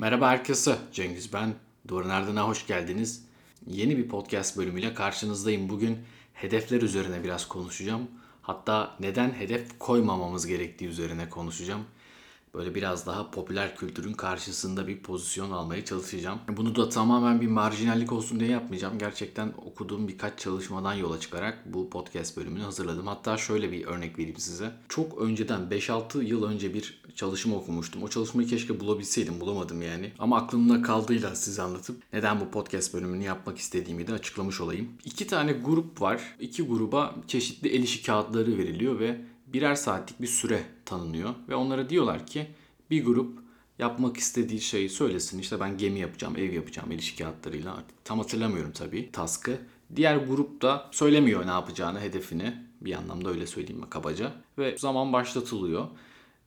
Merhaba herkese, Cengiz ben. Duvarın ardına hoş geldiniz. Yeni bir podcast bölümüyle karşınızdayım. Bugün hedefler üzerine biraz konuşacağım. Hatta neden hedef koymamamız gerektiği üzerine konuşacağım böyle biraz daha popüler kültürün karşısında bir pozisyon almaya çalışacağım. Bunu da tamamen bir marjinallik olsun diye yapmayacağım. Gerçekten okuduğum birkaç çalışmadan yola çıkarak bu podcast bölümünü hazırladım. Hatta şöyle bir örnek vereyim size. Çok önceden 5-6 yıl önce bir çalışma okumuştum. O çalışmayı keşke bulabilseydim. Bulamadım yani. Ama aklımda kaldığıyla size anlatıp neden bu podcast bölümünü yapmak istediğimi de açıklamış olayım. İki tane grup var. İki gruba çeşitli el işi kağıtları veriliyor ve birer saatlik bir süre tanınıyor ve onlara diyorlar ki bir grup yapmak istediği şeyi söylesin. İşte ben gemi yapacağım, ev yapacağım el işi kağıtlarıyla. Tam hatırlamıyorum tabii task'ı. Diğer grup da söylemiyor ne yapacağını, hedefini. Bir anlamda öyle söyleyeyim mi kabaca. Ve zaman başlatılıyor.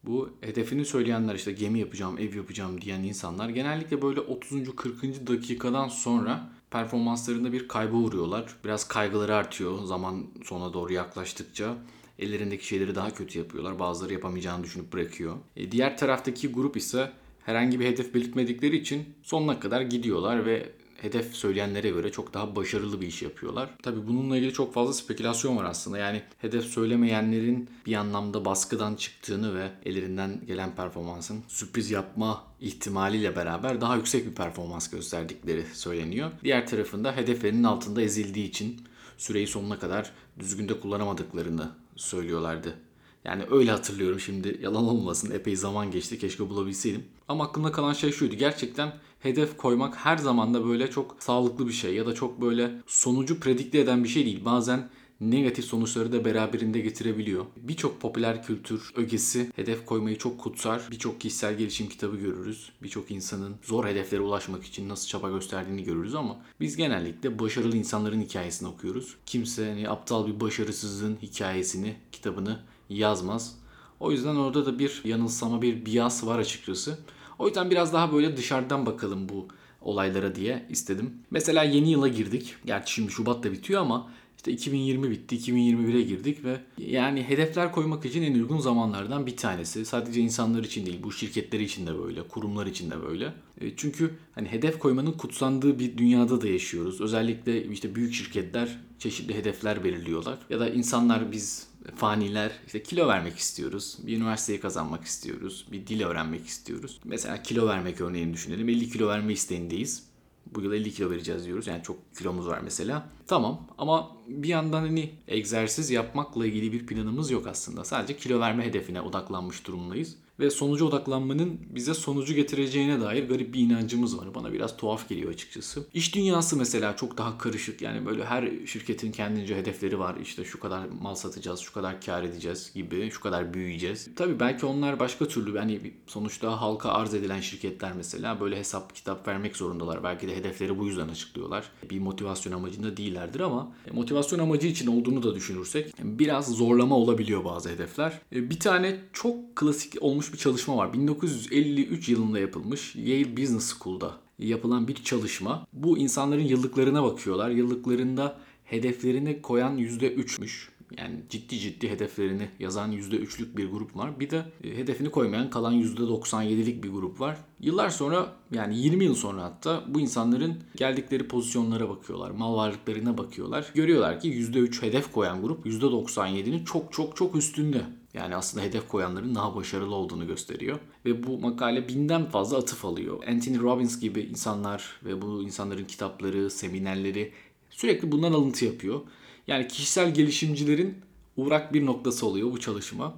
Bu hedefini söyleyenler işte gemi yapacağım, ev yapacağım diyen insanlar genellikle böyle 30. 40. dakikadan sonra performanslarında bir kayba uğruyorlar. Biraz kaygıları artıyor zaman sona doğru yaklaştıkça ellerindeki şeyleri daha kötü yapıyorlar. Bazıları yapamayacağını düşünüp bırakıyor. E, diğer taraftaki grup ise herhangi bir hedef belirtmedikleri için sonuna kadar gidiyorlar ve hedef söyleyenlere göre çok daha başarılı bir iş yapıyorlar. Tabii bununla ilgili çok fazla spekülasyon var aslında. Yani hedef söylemeyenlerin bir anlamda baskıdan çıktığını ve ellerinden gelen performansın sürpriz yapma ihtimaliyle beraber daha yüksek bir performans gösterdikleri söyleniyor. Diğer tarafında hedeflerinin altında ezildiği için süreyi sonuna kadar düzgün de kullanamadıklarını söylüyorlardı. Yani öyle hatırlıyorum şimdi yalan olmasın epey zaman geçti keşke bulabilseydim. Ama aklımda kalan şey şuydu gerçekten hedef koymak her zaman da böyle çok sağlıklı bir şey ya da çok böyle sonucu predikte eden bir şey değil. Bazen negatif sonuçları da beraberinde getirebiliyor. Birçok popüler kültür ögesi hedef koymayı çok kutsar. Birçok kişisel gelişim kitabı görürüz. Birçok insanın zor hedeflere ulaşmak için nasıl çaba gösterdiğini görürüz ama biz genellikle başarılı insanların hikayesini okuyoruz. Kimse hani aptal bir başarısızlığın hikayesini, kitabını yazmaz. O yüzden orada da bir yanılsama, bir bias var açıkçası. O yüzden biraz daha böyle dışarıdan bakalım bu olaylara diye istedim. Mesela yeni yıla girdik. Gerçi şimdi Şubat da bitiyor ama işte 2020 bitti, 2021'e girdik ve yani hedefler koymak için en uygun zamanlardan bir tanesi. Sadece insanlar için değil, bu şirketler için de böyle, kurumlar için de böyle. E, çünkü hani hedef koymanın kutsandığı bir dünyada da yaşıyoruz. Özellikle işte büyük şirketler çeşitli hedefler belirliyorlar. Ya da insanlar biz faniler işte kilo vermek istiyoruz. Bir üniversiteyi kazanmak istiyoruz. Bir dil öğrenmek istiyoruz. Mesela kilo vermek örneğini düşünelim. 50 kilo verme isteğindeyiz. Bu yıl 50 kilo vereceğiz diyoruz. Yani çok kilomuz var mesela. Tamam ama bir yandan hani egzersiz yapmakla ilgili bir planımız yok aslında. Sadece kilo verme hedefine odaklanmış durumdayız ve sonuca odaklanmanın bize sonucu getireceğine dair garip bir inancımız var. Bana biraz tuhaf geliyor açıkçası. İş dünyası mesela çok daha karışık. Yani böyle her şirketin kendince hedefleri var. İşte şu kadar mal satacağız, şu kadar kar edeceğiz gibi, şu kadar büyüyeceğiz. Tabii belki onlar başka türlü hani sonuçta halka arz edilen şirketler mesela böyle hesap kitap vermek zorundalar. Belki de hedefleri bu yüzden açıklıyorlar. Bir motivasyon amacında değillerdir ama motivasyon amacı için olduğunu da düşünürsek biraz zorlama olabiliyor bazı hedefler. Bir tane çok klasik olmuş bir çalışma var. 1953 yılında yapılmış Yale Business School'da yapılan bir çalışma. Bu insanların yıllıklarına bakıyorlar. Yıllıklarında hedeflerini koyan %3'müş. Yani ciddi ciddi hedeflerini yazan %3'lük bir grup var. Bir de e, hedefini koymayan kalan %97'lik bir grup var. Yıllar sonra yani 20 yıl sonra hatta bu insanların geldikleri pozisyonlara bakıyorlar. Mal varlıklarına bakıyorlar. Görüyorlar ki %3 hedef koyan grup %97'nin çok çok çok üstünde. Yani aslında hedef koyanların daha başarılı olduğunu gösteriyor. Ve bu makale binden fazla atıf alıyor. Anthony Robbins gibi insanlar ve bu insanların kitapları, seminerleri sürekli bundan alıntı yapıyor. Yani kişisel gelişimcilerin uğrak bir noktası oluyor bu çalışma.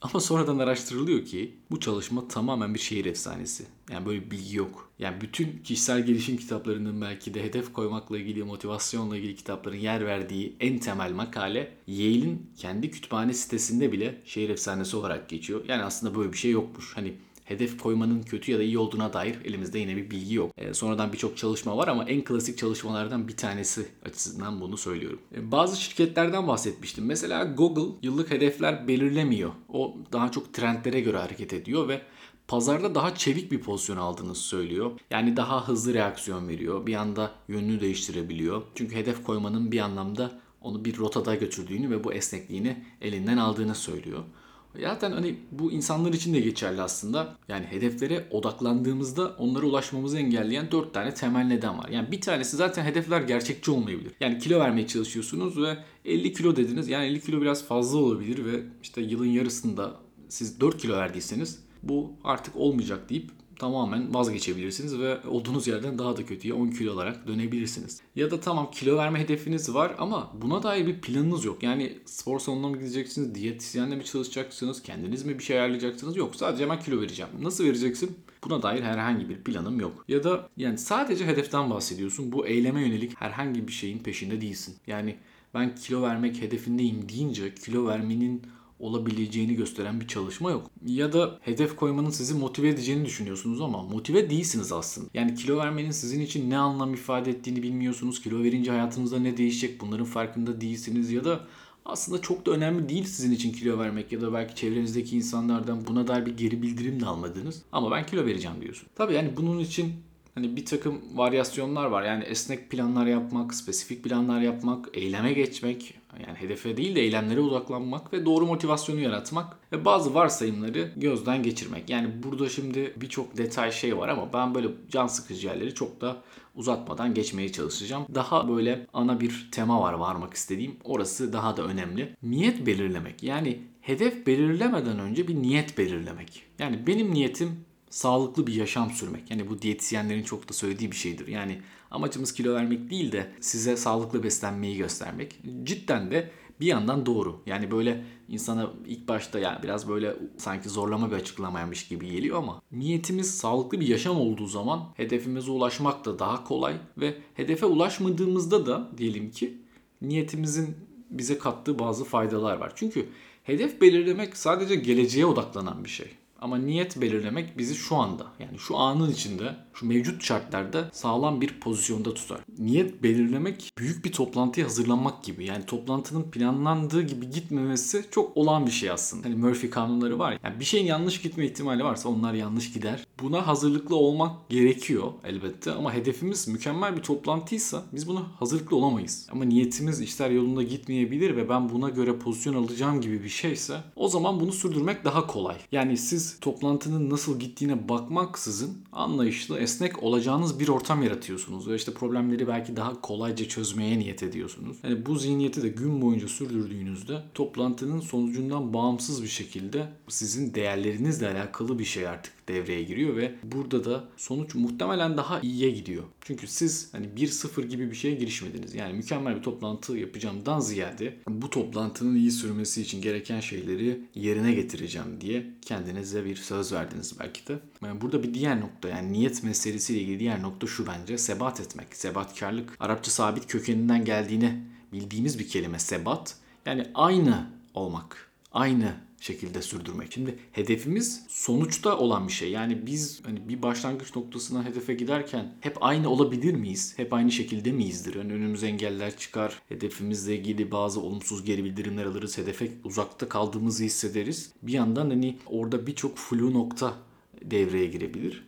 Ama sonradan araştırılıyor ki bu çalışma tamamen bir şehir efsanesi. Yani böyle bir bilgi yok. Yani bütün kişisel gelişim kitaplarının belki de hedef koymakla ilgili, motivasyonla ilgili kitapların yer verdiği en temel makale Yale'in kendi kütüphane sitesinde bile şehir efsanesi olarak geçiyor. Yani aslında böyle bir şey yokmuş. Hani hedef koymanın kötü ya da iyi olduğuna dair elimizde yine bir bilgi yok. E, sonradan birçok çalışma var ama en klasik çalışmalardan bir tanesi açısından bunu söylüyorum. E, bazı şirketlerden bahsetmiştim. Mesela Google yıllık hedefler belirlemiyor. O daha çok trendlere göre hareket ediyor ve pazarda daha çevik bir pozisyon aldığını söylüyor. Yani daha hızlı reaksiyon veriyor. Bir anda yönünü değiştirebiliyor. Çünkü hedef koymanın bir anlamda onu bir rotada götürdüğünü ve bu esnekliğini elinden aldığını söylüyor. Zaten hani bu insanlar için de geçerli aslında. Yani hedeflere odaklandığımızda onlara ulaşmamızı engelleyen 4 tane temel neden var. Yani bir tanesi zaten hedefler gerçekçi olmayabilir. Yani kilo vermeye çalışıyorsunuz ve 50 kilo dediniz. Yani 50 kilo biraz fazla olabilir ve işte yılın yarısında siz 4 kilo verdiyseniz bu artık olmayacak deyip tamamen vazgeçebilirsiniz ve olduğunuz yerden daha da kötüye 10 kilo olarak dönebilirsiniz. Ya da tamam kilo verme hedefiniz var ama buna dair bir planınız yok. Yani spor salonuna mı gideceksiniz, diyetisyenle mi çalışacaksınız, kendiniz mi bir şey ayarlayacaksınız? Yok sadece ben kilo vereceğim. Nasıl vereceksin? Buna dair herhangi bir planım yok. Ya da yani sadece hedeften bahsediyorsun. Bu eyleme yönelik herhangi bir şeyin peşinde değilsin. Yani ben kilo vermek hedefindeyim deyince kilo vermenin olabileceğini gösteren bir çalışma yok. Ya da hedef koymanın sizi motive edeceğini düşünüyorsunuz ama motive değilsiniz aslında. Yani kilo vermenin sizin için ne anlam ifade ettiğini bilmiyorsunuz. Kilo verince hayatınızda ne değişecek bunların farkında değilsiniz ya da aslında çok da önemli değil sizin için kilo vermek ya da belki çevrenizdeki insanlardan buna dair bir geri bildirim de almadınız. Ama ben kilo vereceğim diyorsun. Tabii yani bunun için hani bir takım varyasyonlar var. Yani esnek planlar yapmak, spesifik planlar yapmak, eyleme geçmek, yani hedefe değil de eylemlere odaklanmak ve doğru motivasyonu yaratmak ve bazı varsayımları gözden geçirmek. Yani burada şimdi birçok detay şey var ama ben böyle can sıkıcı yerleri çok da uzatmadan geçmeye çalışacağım. Daha böyle ana bir tema var varmak istediğim. Orası daha da önemli. Niyet belirlemek. Yani hedef belirlemeden önce bir niyet belirlemek. Yani benim niyetim sağlıklı bir yaşam sürmek. Yani bu diyetisyenlerin çok da söylediği bir şeydir. Yani amacımız kilo vermek değil de size sağlıklı beslenmeyi göstermek. Cidden de bir yandan doğru. Yani böyle insana ilk başta yani biraz böyle sanki zorlama bir açıklamaymış gibi geliyor ama niyetimiz sağlıklı bir yaşam olduğu zaman hedefimize ulaşmak da daha kolay ve hedefe ulaşmadığımızda da diyelim ki niyetimizin bize kattığı bazı faydalar var. Çünkü hedef belirlemek sadece geleceğe odaklanan bir şey. Ama niyet belirlemek bizi şu anda yani şu anın içinde şu mevcut şartlarda sağlam bir pozisyonda tutar. Niyet belirlemek büyük bir toplantıya hazırlanmak gibi. Yani toplantının planlandığı gibi gitmemesi çok olan bir şey aslında. Hani Murphy kanunları var. Yani bir şeyin yanlış gitme ihtimali varsa onlar yanlış gider. Buna hazırlıklı olmak gerekiyor elbette ama hedefimiz mükemmel bir toplantıysa biz buna hazırlıklı olamayız. Ama niyetimiz işler yolunda gitmeyebilir ve ben buna göre pozisyon alacağım gibi bir şeyse o zaman bunu sürdürmek daha kolay. Yani siz toplantının nasıl gittiğine bakmaksızın anlayışlı, esnek olacağınız bir ortam yaratıyorsunuz ve işte problemleri belki daha kolayca çözmeye niyet ediyorsunuz. Yani bu zihniyeti de gün boyunca sürdürdüğünüzde toplantının sonucundan bağımsız bir şekilde sizin değerlerinizle alakalı bir şey artık devreye giriyor ve burada da sonuç muhtemelen daha iyiye gidiyor. Çünkü siz hani 1-0 gibi bir şeye girişmediniz. Yani mükemmel bir toplantı yapacağımdan ziyade bu toplantının iyi sürmesi için gereken şeyleri yerine getireceğim diye kendinize bir söz verdiniz belki de. Yani burada bir diğer nokta yani niyet meselesiyle ilgili diğer nokta şu bence sebat etmek. Sebatkarlık Arapça sabit kökeninden geldiğini bildiğimiz bir kelime sebat. Yani aynı olmak, aynı şekilde sürdürmek. Şimdi hedefimiz sonuçta olan bir şey. Yani biz hani bir başlangıç noktasına hedefe giderken hep aynı olabilir miyiz? Hep aynı şekilde miyizdir? Yani önümüze engeller çıkar. Hedefimizle ilgili bazı olumsuz geri bildirimler alırız. Hedefe uzakta kaldığımızı hissederiz. Bir yandan hani orada birçok flu nokta devreye girebilir.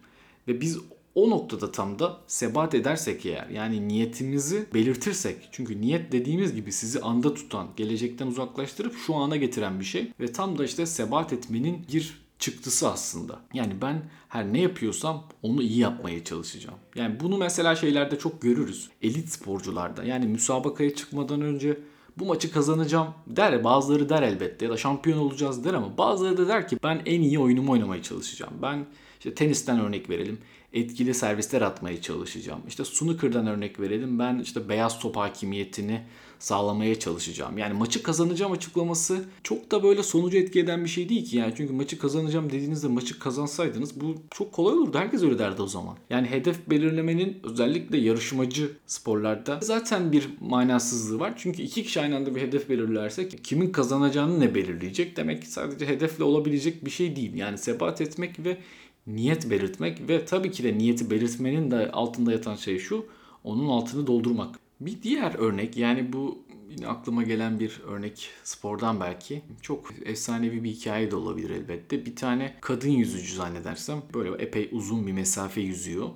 Ve biz o noktada tam da sebat edersek eğer yani niyetimizi belirtirsek çünkü niyet dediğimiz gibi sizi anda tutan, gelecekten uzaklaştırıp şu ana getiren bir şey ve tam da işte sebat etmenin bir çıktısı aslında. Yani ben her ne yapıyorsam onu iyi yapmaya çalışacağım. Yani bunu mesela şeylerde çok görürüz. Elit sporcularda yani müsabakaya çıkmadan önce bu maçı kazanacağım der. Bazıları der elbette ya da şampiyon olacağız der ama bazıları da der ki ben en iyi oyunumu oynamaya çalışacağım. Ben işte tenisten örnek verelim etkili servisler atmaya çalışacağım. İşte snooker'dan örnek verelim. Ben işte beyaz top hakimiyetini sağlamaya çalışacağım. Yani maçı kazanacağım açıklaması çok da böyle sonucu etki eden bir şey değil ki. Yani çünkü maçı kazanacağım dediğinizde maçı kazansaydınız bu çok kolay olurdu. Herkes öyle derdi o zaman. Yani hedef belirlemenin özellikle yarışmacı sporlarda zaten bir manasızlığı var. Çünkü iki kişi aynı anda bir hedef belirlersek kimin kazanacağını ne belirleyecek? Demek ki sadece hedefle olabilecek bir şey değil. Yani sebat etmek ve niyet belirtmek ve tabii ki de niyeti belirtmenin de altında yatan şey şu. Onun altını doldurmak. Bir diğer örnek yani bu yine aklıma gelen bir örnek spordan belki. Çok efsanevi bir hikaye de olabilir elbette. Bir tane kadın yüzücü zannedersem böyle epey uzun bir mesafe yüzüyor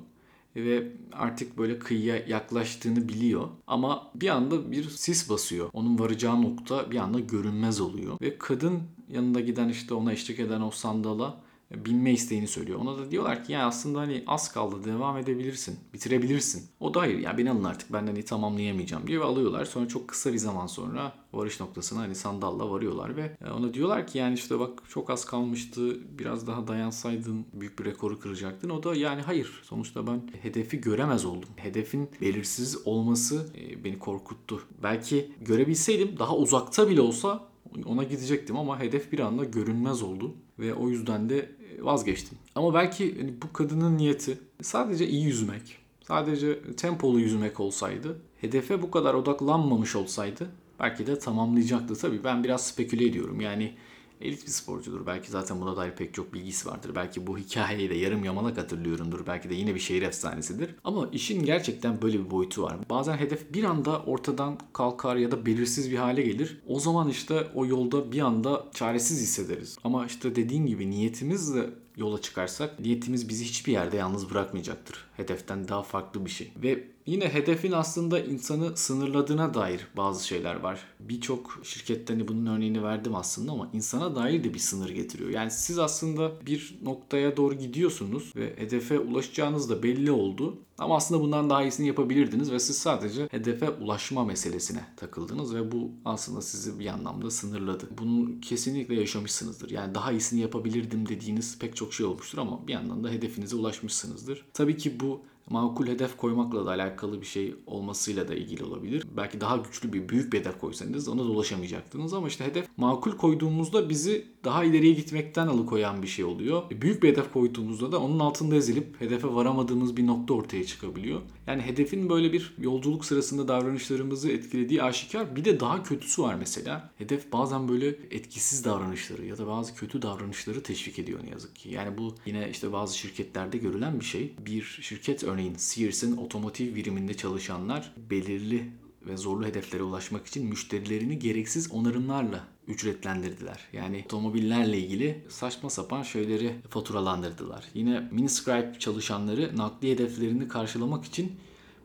ve artık böyle kıyıya yaklaştığını biliyor. Ama bir anda bir sis basıyor. Onun varacağı nokta bir anda görünmez oluyor. Ve kadın yanında giden işte ona eşlik eden o sandala binme isteğini söylüyor. Ona da diyorlar ki ya aslında hani az kaldı devam edebilirsin, bitirebilirsin. O da hayır ya beni alın artık ben hani tamamlayamayacağım diyor ve alıyorlar. Sonra çok kısa bir zaman sonra varış noktasına hani sandalla varıyorlar ve e, ona diyorlar ki yani işte bak çok az kalmıştı biraz daha dayansaydın büyük bir rekoru kıracaktın. O da yani hayır sonuçta ben hedefi göremez oldum. Hedefin belirsiz olması e, beni korkuttu. Belki görebilseydim daha uzakta bile olsa ona gidecektim ama hedef bir anda görünmez oldu ve o yüzden de vazgeçtim. Ama belki hani bu kadının niyeti sadece iyi yüzmek, sadece tempolu yüzmek olsaydı, hedefe bu kadar odaklanmamış olsaydı belki de tamamlayacaktı. Tabii ben biraz speküle ediyorum. Yani elit bir sporcudur. Belki zaten buna dair pek çok bilgisi vardır. Belki bu hikayeyi de yarım yamalak hatırlıyorumdur. Belki de yine bir şehir efsanesidir. Ama işin gerçekten böyle bir boyutu var. Bazen hedef bir anda ortadan kalkar ya da belirsiz bir hale gelir. O zaman işte o yolda bir anda çaresiz hissederiz. Ama işte dediğim gibi niyetimizle yola çıkarsak niyetimiz bizi hiçbir yerde yalnız bırakmayacaktır. Hedeften daha farklı bir şey. Ve yine hedefin aslında insanı sınırladığına dair bazı şeyler var. Birçok şirkette hani bunun örneğini verdim aslında ama insana dair de bir sınır getiriyor. Yani siz aslında bir noktaya doğru gidiyorsunuz ve hedefe ulaşacağınız da belli oldu. Ama aslında bundan daha iyisini yapabilirdiniz ve siz sadece hedefe ulaşma meselesine takıldınız ve bu aslında sizi bir anlamda sınırladı. Bunu kesinlikle yaşamışsınızdır. Yani daha iyisini yapabilirdim dediğiniz pek çok şey olmuştur ama bir yandan da hedefinize ulaşmışsınızdır. Tabii ki bu makul hedef koymakla da alakalı bir şey olmasıyla da ilgili olabilir. Belki daha güçlü bir büyük bir hedef koysanız ona da ulaşamayacaktınız ama işte hedef makul koyduğumuzda bizi daha ileriye gitmekten alıkoyan bir şey oluyor. E, büyük bir hedef koyduğumuzda da onun altında ezilip hedefe varamadığımız bir nokta ortaya çıkabiliyor. Yani hedefin böyle bir yolculuk sırasında davranışlarımızı etkilediği aşikar. Bir de daha kötüsü var mesela. Hedef bazen böyle etkisiz davranışları ya da bazı kötü davranışları teşvik ediyor ne yazık ki. Yani bu yine işte bazı şirketlerde görülen bir şey. Bir şirket örneğin Sears'ın otomotiv biriminde çalışanlar belirli ve zorlu hedeflere ulaşmak için müşterilerini gereksiz onarımlarla ücretlendirdiler. Yani otomobillerle ilgili saçma sapan şeyleri faturalandırdılar. Yine Miniscribe çalışanları nakli hedeflerini karşılamak için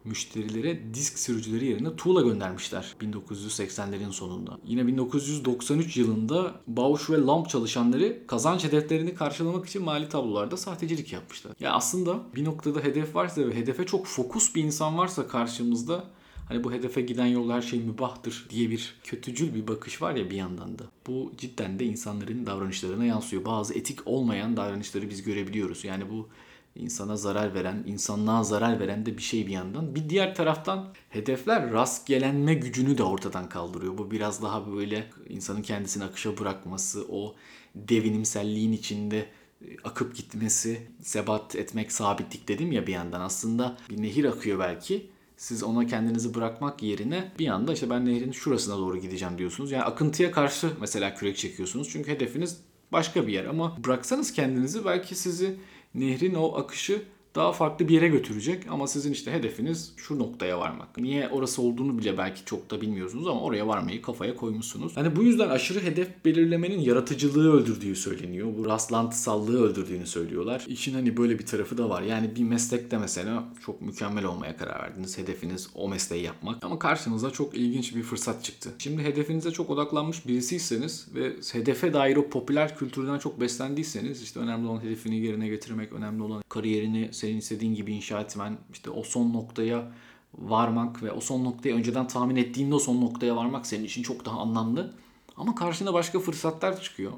müşterilere disk sürücüleri yerine tuğla göndermişler 1980'lerin sonunda. Yine 1993 yılında Bausch ve Lomb çalışanları kazanç hedeflerini karşılamak için mali tablolarda sahtecilik yapmışlar. Ya aslında bir noktada hedef varsa ve hedefe çok fokus bir insan varsa karşımızda hani bu hedefe giden yol her şey mübahtır diye bir kötücül bir bakış var ya bir yandan da. Bu cidden de insanların davranışlarına yansıyor. Bazı etik olmayan davranışları biz görebiliyoruz. Yani bu insana zarar veren, insanlığa zarar veren de bir şey bir yandan. Bir diğer taraftan hedefler rastgelenme gücünü de ortadan kaldırıyor. Bu biraz daha böyle insanın kendisini akışa bırakması, o devinimselliğin içinde e, akıp gitmesi, sebat etmek, sabitlik dedim ya bir yandan. Aslında bir nehir akıyor belki siz ona kendinizi bırakmak yerine bir anda işte ben nehrin şurasına doğru gideceğim diyorsunuz. Yani akıntıya karşı mesela kürek çekiyorsunuz. Çünkü hedefiniz başka bir yer ama bıraksanız kendinizi belki sizi nehrin o akışı daha farklı bir yere götürecek ama sizin işte hedefiniz şu noktaya varmak. Niye orası olduğunu bile belki çok da bilmiyorsunuz ama oraya varmayı kafaya koymuşsunuz. Hani bu yüzden aşırı hedef belirlemenin yaratıcılığı öldürdüğü söyleniyor. Bu rastlantısallığı öldürdüğünü söylüyorlar. İşin hani böyle bir tarafı da var. Yani bir meslekte mesela çok mükemmel olmaya karar verdiniz. Hedefiniz o mesleği yapmak ama karşınıza çok ilginç bir fırsat çıktı. Şimdi hedefinize çok odaklanmış birisiyseniz ve hedefe dair o popüler kültürden çok beslendiyseniz işte önemli olan hedefini yerine getirmek, önemli olan kariyerini senin istediğin gibi inşa etmen, işte o son noktaya varmak ve o son noktayı önceden tahmin ettiğinde o son noktaya varmak senin için çok daha anlamlı. Ama karşına başka fırsatlar çıkıyor.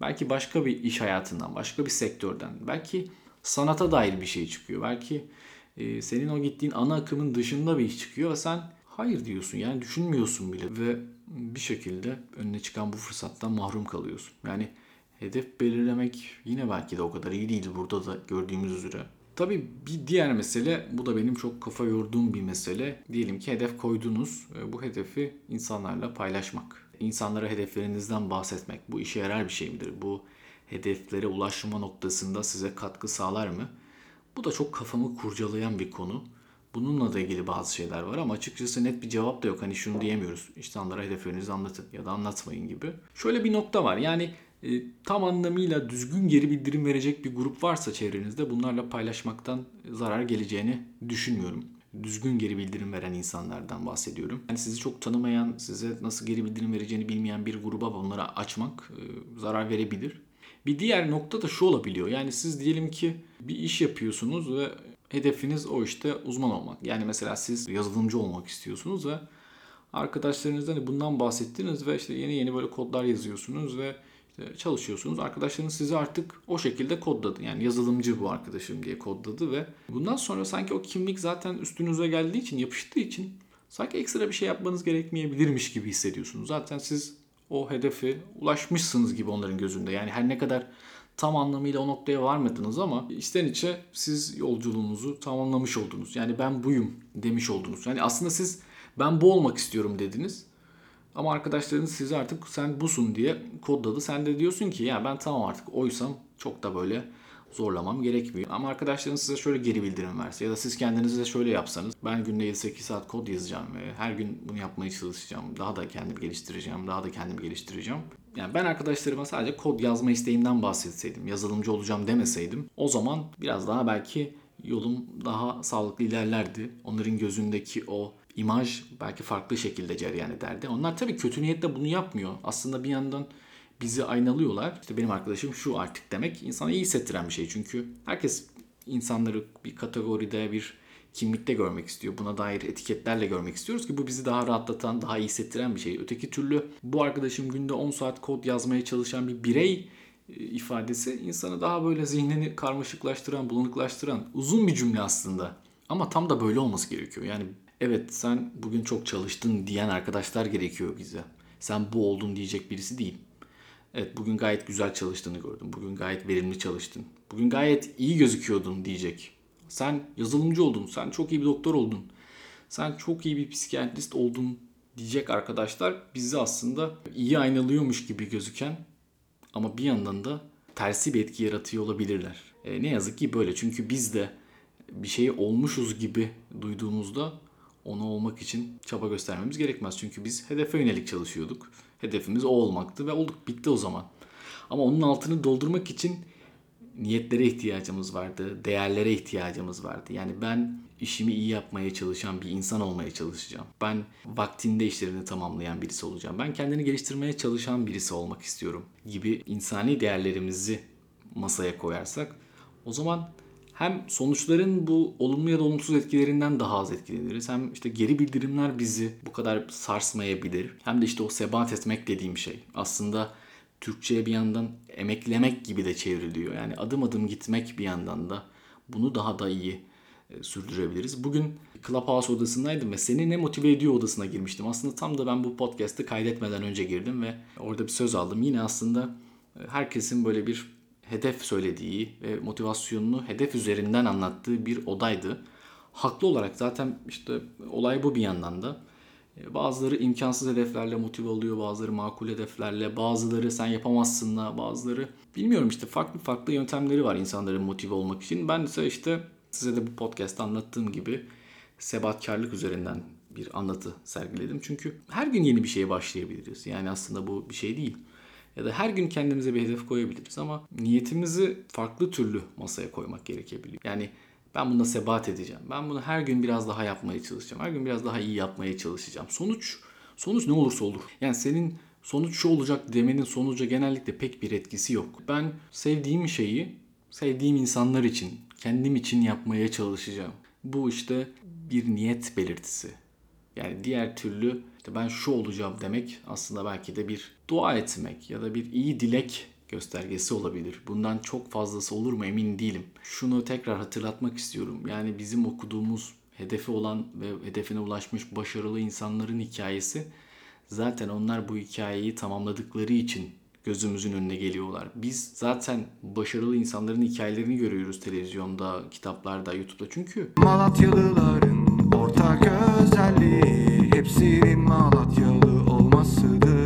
Belki başka bir iş hayatından, başka bir sektörden, belki sanata dair bir şey çıkıyor. Belki e, senin o gittiğin ana akımın dışında bir iş çıkıyor ve sen hayır diyorsun. Yani düşünmüyorsun bile ve bir şekilde önüne çıkan bu fırsattan mahrum kalıyorsun. Yani hedef belirlemek yine belki de o kadar iyi değil burada da gördüğümüz üzere. Tabii bir diğer mesele, bu da benim çok kafa yorduğum bir mesele. Diyelim ki hedef koydunuz, e, bu hedefi insanlarla paylaşmak. İnsanlara hedeflerinizden bahsetmek. Bu işe yarar bir şey midir? Bu hedeflere ulaşma noktasında size katkı sağlar mı? Bu da çok kafamı kurcalayan bir konu. Bununla da ilgili bazı şeyler var ama açıkçası net bir cevap da yok. Hani şunu diyemiyoruz. İnsanlara hedeflerinizi anlatın ya da anlatmayın gibi. Şöyle bir nokta var. Yani e, tam anlamıyla düzgün geri bildirim verecek bir grup varsa çevrenizde bunlarla paylaşmaktan zarar geleceğini düşünmüyorum. düzgün geri bildirim veren insanlardan bahsediyorum. Yani sizi çok tanımayan, size nasıl geri bildirim vereceğini bilmeyen bir gruba bunları açmak e, zarar verebilir. Bir diğer nokta da şu olabiliyor. Yani siz diyelim ki bir iş yapıyorsunuz ve hedefiniz o işte uzman olmak. Yani mesela siz yazılımcı olmak istiyorsunuz ve arkadaşlarınızdan hani bundan bahsettiniz ve işte yeni yeni böyle kodlar yazıyorsunuz ve çalışıyorsunuz. Arkadaşlarınız sizi artık o şekilde kodladı. Yani yazılımcı bu arkadaşım diye kodladı ve bundan sonra sanki o kimlik zaten üstünüze geldiği için, yapıştığı için sanki ekstra bir şey yapmanız gerekmeyebilirmiş gibi hissediyorsunuz. Zaten siz o hedefe ulaşmışsınız gibi onların gözünde. Yani her ne kadar tam anlamıyla o noktaya varmadınız ama içten içe siz yolculuğunuzu tamamlamış oldunuz. Yani ben buyum demiş oldunuz. Yani aslında siz ben bu olmak istiyorum dediniz. Ama arkadaşlarınız sizi artık sen busun diye kodladı. Sen de diyorsun ki ya ben tamam artık oysam çok da böyle zorlamam gerekmiyor. Ama arkadaşlarınız size şöyle geri bildirim verse ya da siz kendinize şöyle yapsanız ben günde 7-8 saat kod yazacağım ve her gün bunu yapmaya çalışacağım. Daha da kendimi geliştireceğim, daha da kendimi geliştireceğim. Yani ben arkadaşlarıma sadece kod yazma isteğimden bahsetseydim, yazılımcı olacağım demeseydim o zaman biraz daha belki yolum daha sağlıklı ilerlerdi. Onların gözündeki o imaj belki farklı şekilde cereyan ederdi. Onlar tabii kötü niyetle bunu yapmıyor. Aslında bir yandan bizi aynalıyorlar. İşte benim arkadaşım şu artık demek insana iyi hissettiren bir şey. Çünkü herkes insanları bir kategoride, bir kimlikte görmek istiyor. Buna dair etiketlerle görmek istiyoruz ki bu bizi daha rahatlatan, daha iyi hissettiren bir şey. Öteki türlü bu arkadaşım günde 10 saat kod yazmaya çalışan bir birey e, ifadesi insanı daha böyle zihnini karmaşıklaştıran, bulanıklaştıran uzun bir cümle aslında. Ama tam da böyle olması gerekiyor. Yani evet sen bugün çok çalıştın diyen arkadaşlar gerekiyor bize. Sen bu oldun diyecek birisi değil. Evet bugün gayet güzel çalıştığını gördüm. Bugün gayet verimli çalıştın. Bugün gayet iyi gözüküyordun diyecek. Sen yazılımcı oldun. Sen çok iyi bir doktor oldun. Sen çok iyi bir psikiyatrist oldun diyecek arkadaşlar bizi aslında iyi aynalıyormuş gibi gözüken ama bir yandan da tersi bir etki yaratıyor olabilirler. E, ne yazık ki böyle çünkü biz de bir şey olmuşuz gibi duyduğumuzda onu olmak için çaba göstermemiz gerekmez. Çünkü biz hedefe yönelik çalışıyorduk. Hedefimiz o olmaktı ve olduk bitti o zaman. Ama onun altını doldurmak için niyetlere ihtiyacımız vardı, değerlere ihtiyacımız vardı. Yani ben işimi iyi yapmaya çalışan bir insan olmaya çalışacağım. Ben vaktinde işlerini tamamlayan birisi olacağım. Ben kendini geliştirmeye çalışan birisi olmak istiyorum gibi insani değerlerimizi masaya koyarsak o zaman hem sonuçların bu olumlu ya da olumsuz etkilerinden daha az etkileniriz. Hem işte geri bildirimler bizi bu kadar sarsmayabilir. Hem de işte o sebat etmek dediğim şey. Aslında Türkçe'ye bir yandan emeklemek gibi de çevriliyor. Yani adım adım gitmek bir yandan da bunu daha da iyi e, sürdürebiliriz. Bugün Clubhouse odasındaydım ve seni ne motive ediyor odasına girmiştim. Aslında tam da ben bu podcast'ı kaydetmeden önce girdim ve orada bir söz aldım. Yine aslında e, herkesin böyle bir hedef söylediği ve motivasyonunu hedef üzerinden anlattığı bir odaydı. Haklı olarak zaten işte olay bu bir yandan da. E, bazıları imkansız hedeflerle motive oluyor, bazıları makul hedeflerle, bazıları sen yapamazsınla, bazıları bilmiyorum işte farklı farklı yöntemleri var insanların motive olmak için. Ben ise işte size de bu podcast'ta anlattığım gibi sebatkarlık üzerinden bir anlatı sergiledim. Çünkü her gün yeni bir şeye başlayabiliriz. Yani aslında bu bir şey değil. Ya da her gün kendimize bir hedef koyabiliriz ama niyetimizi farklı türlü masaya koymak gerekebiliyor. Yani ben bunda sebat edeceğim. Ben bunu her gün biraz daha yapmaya çalışacağım. Her gün biraz daha iyi yapmaya çalışacağım. Sonuç sonuç ne olursa olur. Yani senin sonuç şu olacak demenin sonuca genellikle pek bir etkisi yok. Ben sevdiğim şeyi sevdiğim insanlar için, kendim için yapmaya çalışacağım. Bu işte bir niyet belirtisi. Yani diğer türlü işte ben şu olacağım demek aslında belki de bir dua etmek ya da bir iyi dilek göstergesi olabilir. Bundan çok fazlası olur mu emin değilim. Şunu tekrar hatırlatmak istiyorum. Yani bizim okuduğumuz hedefi olan ve hedefine ulaşmış başarılı insanların hikayesi zaten onlar bu hikayeyi tamamladıkları için gözümüzün önüne geliyorlar. Biz zaten başarılı insanların hikayelerini görüyoruz televizyonda, kitaplarda, YouTube'da. Çünkü Malatyalıların ortak özelliği hepsinin Malatyalı olmasıdır.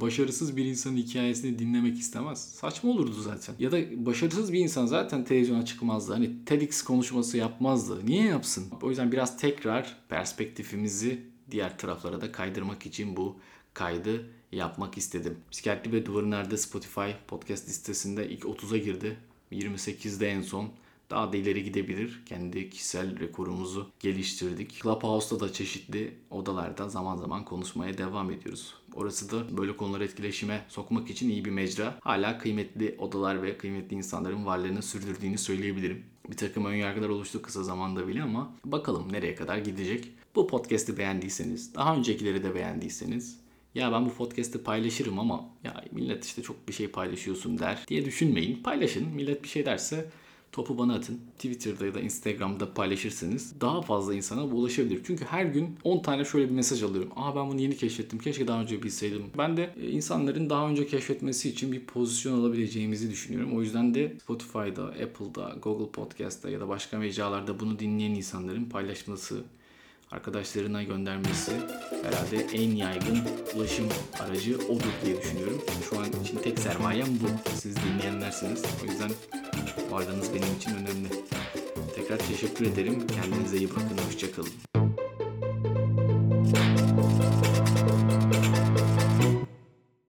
Başarısız bir insanın hikayesini dinlemek istemez. Saçma olurdu zaten. Ya da başarısız bir insan zaten televizyona çıkmazdı. Hani TEDx konuşması yapmazdı. Niye yapsın? O yüzden biraz tekrar perspektifimizi diğer taraflara da kaydırmak için bu kaydı yapmak istedim. Psikiyatri ve Duvarı Nerede Spotify podcast listesinde ilk 30'a girdi. 28'de en son daha da ileri gidebilir. Kendi kişisel rekorumuzu geliştirdik. Clubhouse'da da çeşitli odalarda zaman zaman konuşmaya devam ediyoruz. Orası da böyle konuları etkileşime sokmak için iyi bir mecra. Hala kıymetli odalar ve kıymetli insanların varlığını sürdürdüğünü söyleyebilirim. Bir takım önyargılar oluştu kısa zamanda bile ama bakalım nereye kadar gidecek. Bu podcast'i beğendiyseniz, daha öncekileri de beğendiyseniz ya ben bu podcast'i paylaşırım ama ya millet işte çok bir şey paylaşıyorsun der diye düşünmeyin. Paylaşın. Millet bir şey derse topu bana atın. Twitter'da ya da Instagram'da paylaşırsanız daha fazla insana bu ulaşabilir. Çünkü her gün 10 tane şöyle bir mesaj alıyorum. Aa ben bunu yeni keşfettim. Keşke daha önce bilseydim. Ben de e, insanların daha önce keşfetmesi için bir pozisyon alabileceğimizi düşünüyorum. O yüzden de Spotify'da, Apple'da, Google Podcast'ta ya da başka mecralarda bunu dinleyen insanların paylaşması arkadaşlarına göndermesi herhalde en yaygın ulaşım aracı odur diye düşünüyorum. Şu an için tek sermayem bu. Siz dinleyenlersiniz. O yüzden varlığınız benim için önemli. Tekrar teşekkür ederim. Kendinize iyi bakın. Hoşçakalın.